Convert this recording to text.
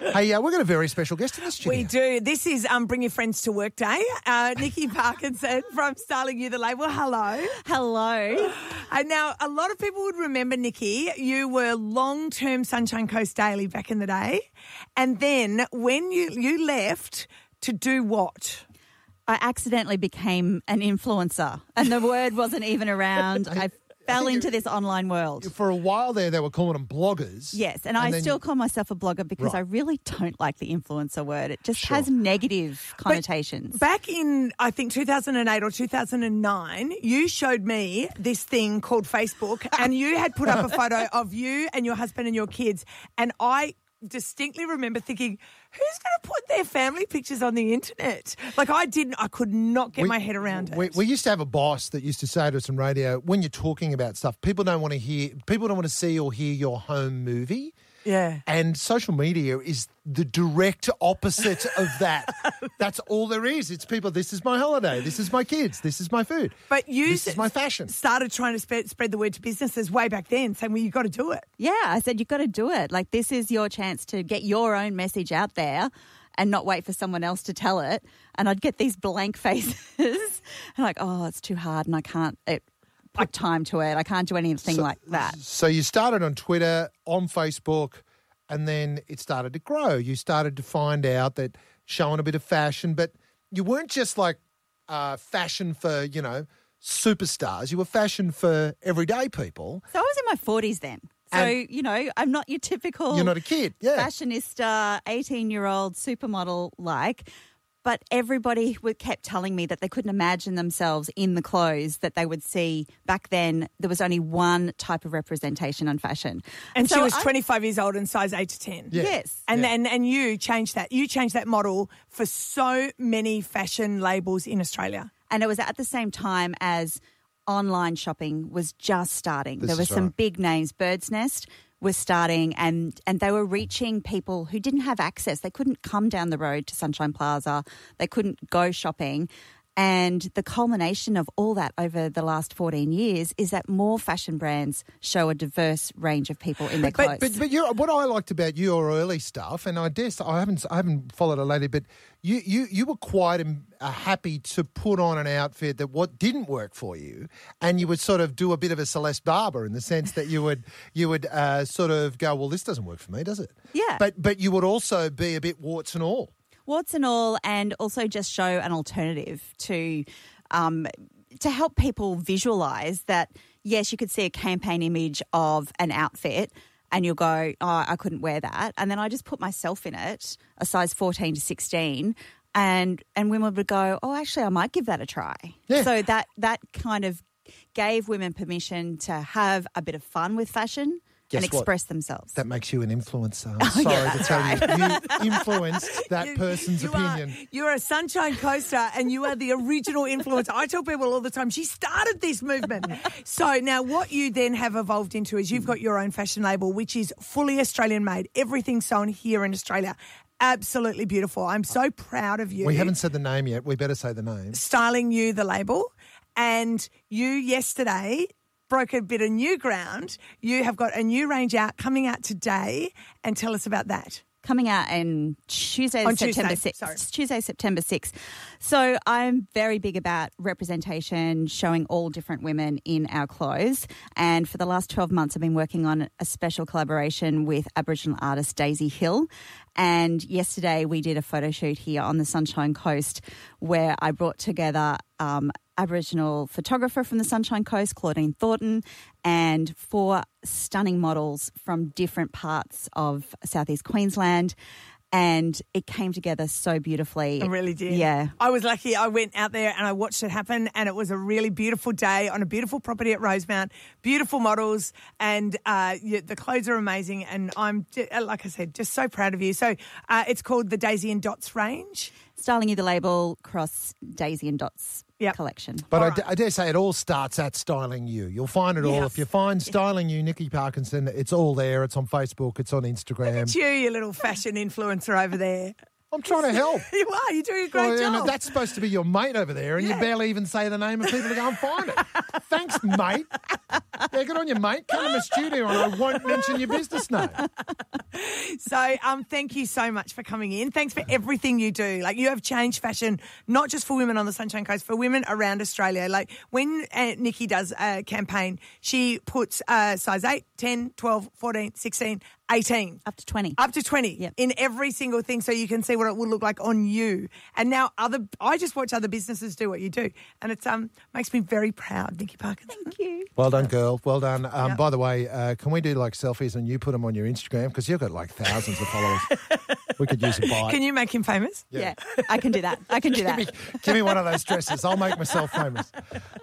Hey, uh, we've got a very special guest in the studio. We do. This is um, Bring Your Friends to Work Day. Uh, Nikki Parkinson from Styling You the Label. Hello. Hello. And now, a lot of people would remember, Nikki, you were long term Sunshine Coast Daily back in the day. And then when you, you left to do what? I accidentally became an influencer, and the word wasn't even around. I fell into this online world. For a while there, they were calling them bloggers. Yes, and, I still you- call myself a blogger because Right. I really don't like the influencer word. It just Sure. has negative connotations. Back in, I think, 2008 or 2009, you showed me this thing called Facebook, and you had put up a photo of you and your husband and your kids. And I distinctly remember thinking, who's going to put their family pictures on the internet? Like, I didn't, I could not get We- my head around it. We, we used to have a boss that used to say to us on radio, when you're talking about stuff, people don't want to hear, people don't want to see or hear your home movie. Yeah. And social media is the direct opposite of that. That's all there is. It's people, this is my holiday, this is my kids, this is my food. But you this is my fashion. started trying to spread, spread the word to businesses way back then, saying, well, you've got to do it. yeah, I said you've got to do it. Like this is your chance to get your own message out there. And not wait for someone else to tell it. And I'd get these blank faces, and like, oh, it's too hard, and I can't it, put time to it. I can't do anything like that. So you started on Twitter, on Facebook, and then it started to grow. You started to find out that showing a bit of fashion, but you weren't just like uh, fashion for, you know, superstars. You were fashion for everyday people. So I was in my 40s then. So, And- you know, I'm not your typical You're not a kid. Yeah. fashionista, 18 year old supermodel like. But everybody kept telling me that they couldn't imagine themselves in the clothes that they would see back then. There was only one type of representation on fashion. And so she was I- 25 years old and size 8 to 10. Yeah. Yes. And, Yeah. and and you changed that. You changed that model for so many fashion labels in Australia. And it was at the same time as online shopping was just starting. This there were some right. big names. Birdsnest was starting and, and they were reaching people who didn't have access. They couldn't come down the road to Sunshine Plaza. They couldn't go shopping. And the culmination of all that over the last 14 years is that more fashion brands show a diverse range of people in their clothes. But but, but you're, what I liked about your early stuff, and I guess I haven't I haven't followed it lately, but you you you were quite uh, happy to put on an outfit that what didn't work for you, and you would sort of do a bit of a Celeste Barber in the sense that you would you would uh, sort of go, well, this doesn't work for me, does it? Yeah. But but you would also be a bit warts and all. Warts and all, and also just show an alternative to um, to help people visualize that. Yes, you could see a campaign image of an outfit. And you'll go, oh, I couldn't wear that. And then I just put myself in it, a size 14 to 16, and and women would go, oh, actually, I might give that a try. Yeah. So that that kind of gave women permission to have a bit of fun with fashion and what? express themselves. That makes you an influencer. I'm Oh, sorry yeah, to tell you, you influenced that You- person's you opinion. Are, you're a sunshine coaster and you are the original influencer. I tell people all the time, she started this movement. So now what you then have evolved into is you've got your own fashion label, which is fully Australian made. Everything's sewn here in Australia. Absolutely beautiful. I'm so proud of you. We haven't said the name yet. We better say the name. styling you the label and you yesterday broke a bit of new ground you have got a new range out coming out today and tell us about that coming out in Tuesday, On September Tuesday, 6th. sorry. Tuesday, September 6th. So I'm very big about representation, showing all different women in our clothes. And for the last 12 months, I've been working on a special collaboration with Aboriginal artist Daisy Hill. And yesterday we did a photo shoot here on the Sunshine Coast where I brought together um, Aboriginal photographer from the Sunshine Coast, Claudine Thornton, and four stunning models from different parts of southeast Queensland. And it came together so beautifully. I really did. Yeah. I was lucky. I went out there and I watched it happen, and it was a really beautiful day on a beautiful property at Rosemount. Beautiful models, and uh, yeah, the clothes are amazing. And I'm, like I said, just so proud of you. So uh, it's called the Daisy and Dots range. Styling you the label cross Daisy and Dots Yep. collection. But I, All d- I dare say it all starts at styling you. You'll find it all. If you find styling you, Nikki Parkinson, it's all there. It's on Facebook. It's on Instagram. It's you, you little fashion influencer over there. I'm trying to help. You are. You're doing a great Well, you know, job. that's supposed to be your mate over there, and Yeah. you barely even say the name of people to go and find it. Thanks, mate. Yeah, good on you, mate. Come to my studio, and I won't mention your business name. So, um, thank you so much for coming in. Thanks for everything you do. Like, you have changed fashion, not just for women on the Sunshine Coast, for women around Australia. Like, when uh, Nikki does a campaign, she puts uh, size 8, 10, 12, 14, 16, 18. Up to 20. Up to 20 Yep. in every single thing so you can see what it would look like on you. And now other I just watch other businesses do what you do. And it um makes me very proud, Nikki Parkinson. Thank you. Well done, girl. Well done. Um, Yep. By the way, uh, can we do like selfies and you put them on your Instagram because you've got like thousands of followers. we could use a bite. Can you make him famous? Yeah. I can do that. I can do give, that. me, give me one of those dresses. I'll make myself famous.